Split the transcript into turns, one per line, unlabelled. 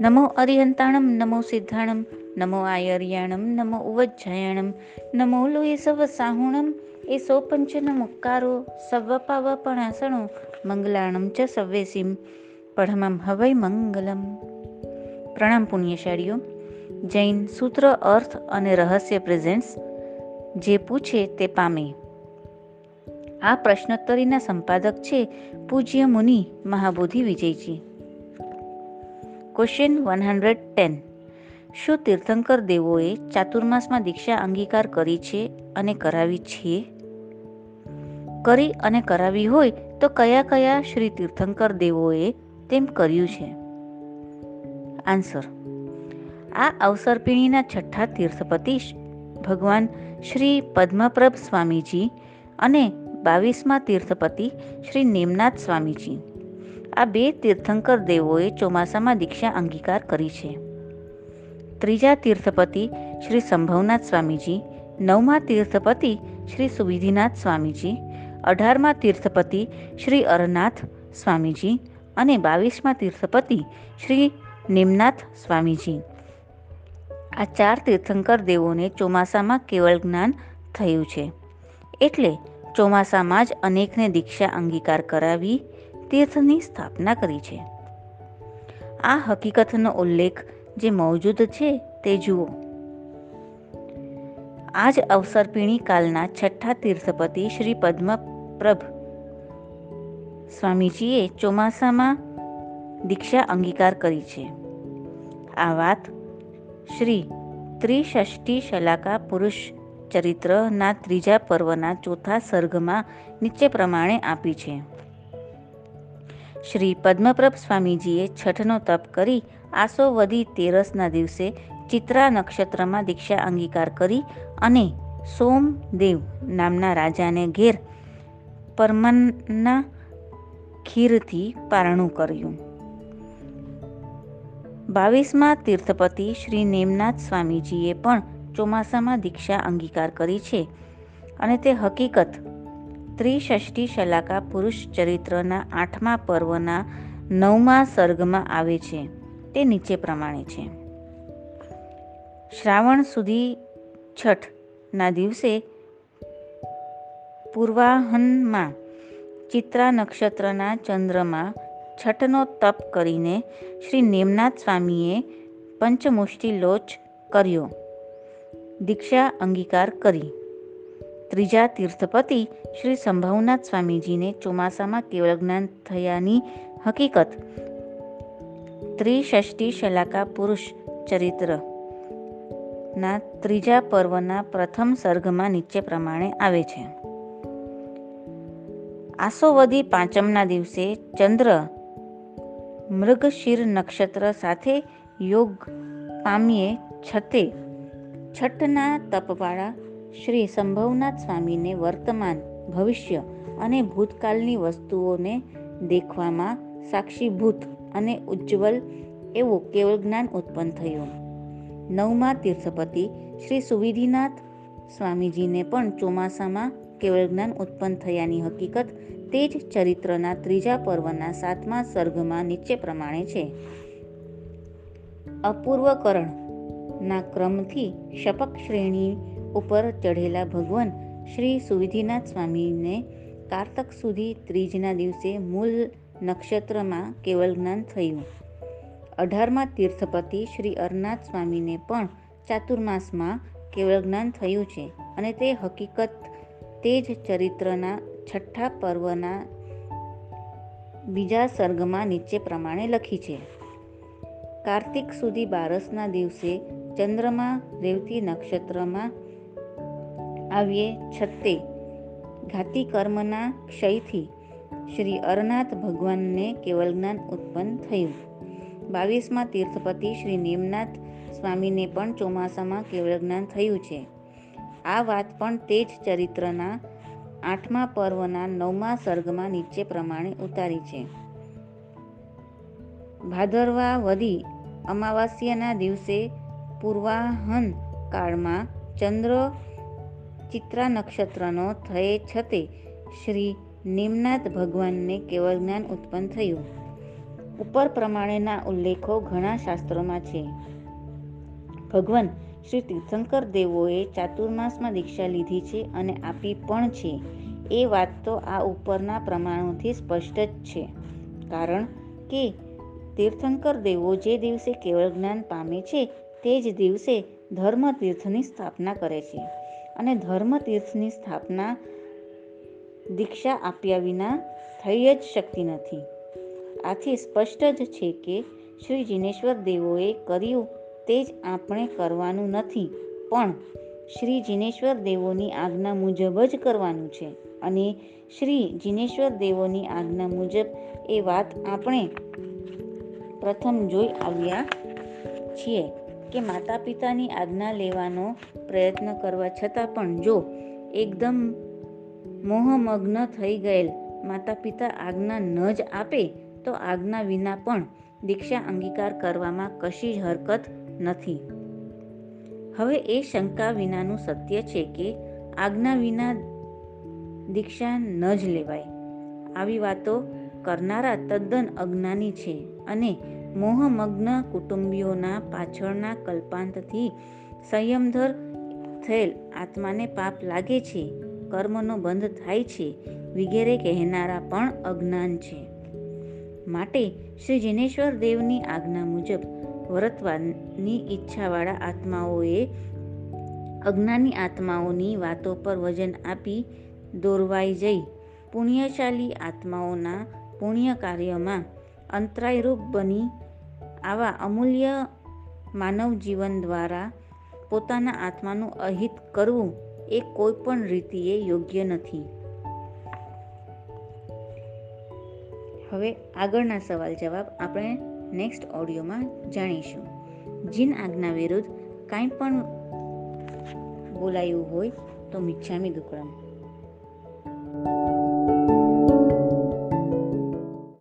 નમો અરિહંતાણમ નમો સિદ્ધાણમ નમો આયર્યાણમ નમો ઉવજ્જયાણમ નમો લોહે serve સાહુણમ એ સો પંચન મુક્કારો સવ્વપાવપણાસણો મંગલાણમ ચ સવ્વેસીમ પડમમ હવૈ મંગલમ પ્રણામ પુણ્યશાળીઓ જૈન સૂત્ર અર્થ અને રહસ્ય પ્રેઝેન્ટ્સ જે પૂછે તે પામે આ પ્રશ્નોત્તરીના સંપાદક છે પૂજ્ય મુનિ Mahabodhi Vijayji question one hundred ten શું તીર્થંકર દેવોએ ચાતુર્માસમાં દીક્ષા અંગીકાર કરી છે અને કરાવી છે? કરી અને કરાવી હોય તો કયા કયા શ્રી તીર્થંકર દેવોએ તેમ કર્યું છે? આન્સર આ અવસરપીણીના છઠ્ઠા તીર્થપતિ ભગવાન શ્રી પદ્મપ્રભ સ્વામીજી અને બાવીસમા તીર્થપતિ શ્રી નેમનાથ સ્વામીજી. આ બે તીર્થંકર દેવોએ ચોમાસામાં દીક્ષા અંગીકાર કરી છે. ત્રીજા તીર્થપતિ શ્રી સંભવનાથ સ્વામીજી, નવમા તીર્થપતિ શ્રી સુવિધિનાથ સ્વામીજી, અઢારમા તીર્થપતિ શ્રી અરનાથ સ્વામીજી અને બાવીસમા તીર્થપતિ શ્રી નિમનાથ સ્વામીજી. આ ચાર તીર્થંકર દેવોને ચોમાસામાં કેવળ જ્ઞાન થયું છે. એટલે ચોમાસામાં જ અનેકને દીક્ષા અંગીકાર કરાવી તીર્થની સ્થાપના કરી છે. આ હકીકતનો ઉલ્લેખ જે મોજૂદ છે તે જુઓ. આ જ અવસરપીણી કાલના છઠ્ઠા તીર્થપતિ શ્રી પદ્મપ્રભ સ્વામીજીએ ચોમાસામાં દીક્ષા અંગીકાર કરી છે. આ વાત શ્રી ત્રિષષ્ઠી શલાકા પુરુષ ચરિત્રના ત્રીજા પર્વના ચોથા સર્ગમાં નીચે પ્રમાણે આપી છે. શ્રી પદ્મપ્રભ સ્વામીજીએ છઠનો તપ કરી આસો વધી તેરસના દિવસે ચિત્રા નક્ષત્રમાં દીક્ષા અંગીકાર કરી અને સોમદેવ નામના રાજાને ઘેર પરમનના ખીરથી પારણું કર્યું. બાવીસમાં તીર્થપતિ શ્રી નેમનાથ સ્વામીજીએ પણ ચોમાસામાં દીક્ષા અંગીકાર કરી છે અને તે હકીકત ત્રિષષ્ઠી શલાકા પુરુષ ચરિત્રના આઠમા પર્વના નવમા સર્ગમાં આવે છે. તે નીચે પ્રમાણે છે. શ્રાવણ સુધી છઠના દિવસે પૂર્વાહનમાં ચિત્રા નક્ષત્રના ચંદ્રમાં છઠનો તપ કરીને શ્રી નેમનાથ સ્વામીએ પંચમુષ્ટિ લોચ કર્યો. દીક્ષા અંગીકાર કરી. ત્રીજા તીર્થપતિ શ્રી સંભવનાથ સ્વામીજીને ચોમાસામાં કેવળ જ્ઞાન થયાની હકીકત. ત્રિષષ્ટી શલાકા પુરુષ ચરિત્ર. ના ત્રીજા પર્વના પ્રથમ સર્ગમાં નીચે પ્રમાણે આવે છે. આસોવદી પાંચમના દિવસે ચંદ્ર મૃગશિર નક્ષત્ર સાથે યોગ પામીએ છતે છઠના તપવાળા શ્રી સંભવનાથ સ્વામીને વર્તમાન, ભવિષ્ય અને ભૂતકાળની વસ્તુઓને દેખવામાં સાક્ષીભૂત અને ઉજ્જવલ એવું કેવળ જ્ઞાન ઉત્પન્ન થયું. નવમા તીર્થપતિ શ્રી સુવિધિનાથ સ્વામીજીને પણ ચોમાસામાં કેવળ જ્ઞાન ઉત્પન્ન થયાની હકીકત તે જ ચરિત્રના ત્રીજા પર્વના સાતમા સર્ગમાં નીચે પ્રમાણે છે. અપૂર્વકરણના ક્રમથી શપક શ્રેણી ઉપર ચઢેલા ભગવાન શ્રી સુવિધિનાથ સ્વામીને કારતક સુધી ત્રીજના દિવસે મૂળ નક્ષત્રમાં કેવલ જ્ઞાન થયું. અઢારમા તીર્થપતિ શ્રી અરનાથ સ્વામીને પણ ચાતુર્માસમાં કેવળ જ્ઞાન થયું છે અને તે હકીકત તે જ ચરિત્રના છઠ્ઠા પર્વના બીજા સર્ગમાં નીચે પ્રમાણે લખી છે. કાર્તિક સુધી બારસના દિવસે ચંદ્રમા રેવતી નક્ષત્રમાં આવીએ છતે ઘાતી કર્મના ક્ષયથી શ્રી અરનાથ ભગવાનને કેવલ જ્ઞાન ઉત્પન્ન થયું. બાવીસમાં તીર્થપતિ શ્રી નિમનાથ સ્વામીને પણ ચોમાસામાં કેવળ જ્ઞાન થયું છે. આ વાત પણ તે જ ચરિત્રના આઠમા પર્વના નવમા સર્ગમાં નીચે પ્રમાણે ઉતારી છે. ભાદરવા વધી અમાવાસ્યના દિવસે પૂર્વાહન કાળમાં ચંદ્ર ચિત્રા નક્ષત્રનો થયે છતે શ્રી નિમનાથ ભગવાનને કેવળ જ્ઞાન ઉત્પન્ન થયું. ઉપર પ્રમાણેના ઉલ્લેખો ઘણા શાસ્ત્રોમાં છે. ભગવાન શ્રી તીર્થંકર દેવોએ ચાતુર્માસમાં દીક્ષા લીધી છે અને આપી પણ છે. એ વાત તો આ ઉપરના પ્રમાણોથી સ્પષ્ટ જ છે. કારણ કે તીર્થંકર દેવો જે દિવસે કેવળ જ્ઞાન પામે છે, તે જ દિવસે ધર્મ તીર્થની સ્થાપના કરે છે. અને ધર્મતીર્થની સ્થાપના દીક્ષા આપ્યા વિના થઈ જ શકતી નથી. આથી સ્પષ્ટ જ છે કે શ્રી જિનેશ્વર દેવોએ કર્યું તે જ આપણે કરવાનું નથી, પણ શ્રી જિનેશ્વર દેવોની આજ્ઞા મુજબ જ કરવાનું છે અને શ્રી જિનેશ્વર દેવોની આજ્ઞા મુજબ એ વાત આપણે પ્રથમ જોઈ આવ્યા છીએ. કે માતા પિતાની આજ્ઞા લેવાનો પ્રયત્ન કરવા છતાં પણ જો એકદમ મોહમગ્ન થઈ ગયેલ માતા પિતા આજ્ઞા ન જ આપે, તો આજ્ઞા વિના પણ દીક્ષા અંગીકાર કરવામાં કશી જ હરકત નથી. હવે એ શંકા વિનાનું સત્ય છે કે આજ્ઞા વિના દીક્ષા ન જ લેવાય. આવી વાતો કરનારા તદ્દન અજ્ઞાની છે અને મોહમગ્ન કુટુંબીઓના પાછળના કલ્પાંતથી સંયમધર થયેલ આત્માને પાપ લાગે છે, કર્મનો બંધ થાય છે, વગેરે કહેનારા પણ અજ્ઞાન છે. માટે શ્રી જિનેશ્વર દેવની આજ્ઞા મુજબ વર્તવાની ઈચ્છાવાળા આત્માઓએ અજ્ઞાની આત્માઓની વાતો પર વજન આપી દોરવાઈ જઈ પુણ્યશાલી આત્માઓના પુણ્ય કાર્યમાં અંતરાયરૂપ બની આવા અમૂલ્ય માનવ જીવન દ્વારા પોતાના આત્માનું અહિત કરવું એ કોઈ પણ રીતિએ યોગ્ય નથી. હવે આગળના સવાલ જવાબ આપણે નેક્સ્ટ ઓડિયોમાં જાણીશું. જીન આજ્ઞા વિરુદ્ધ કાંઈ પણ બોલાયું હોય તો મિચ્છામી દુક્કડમ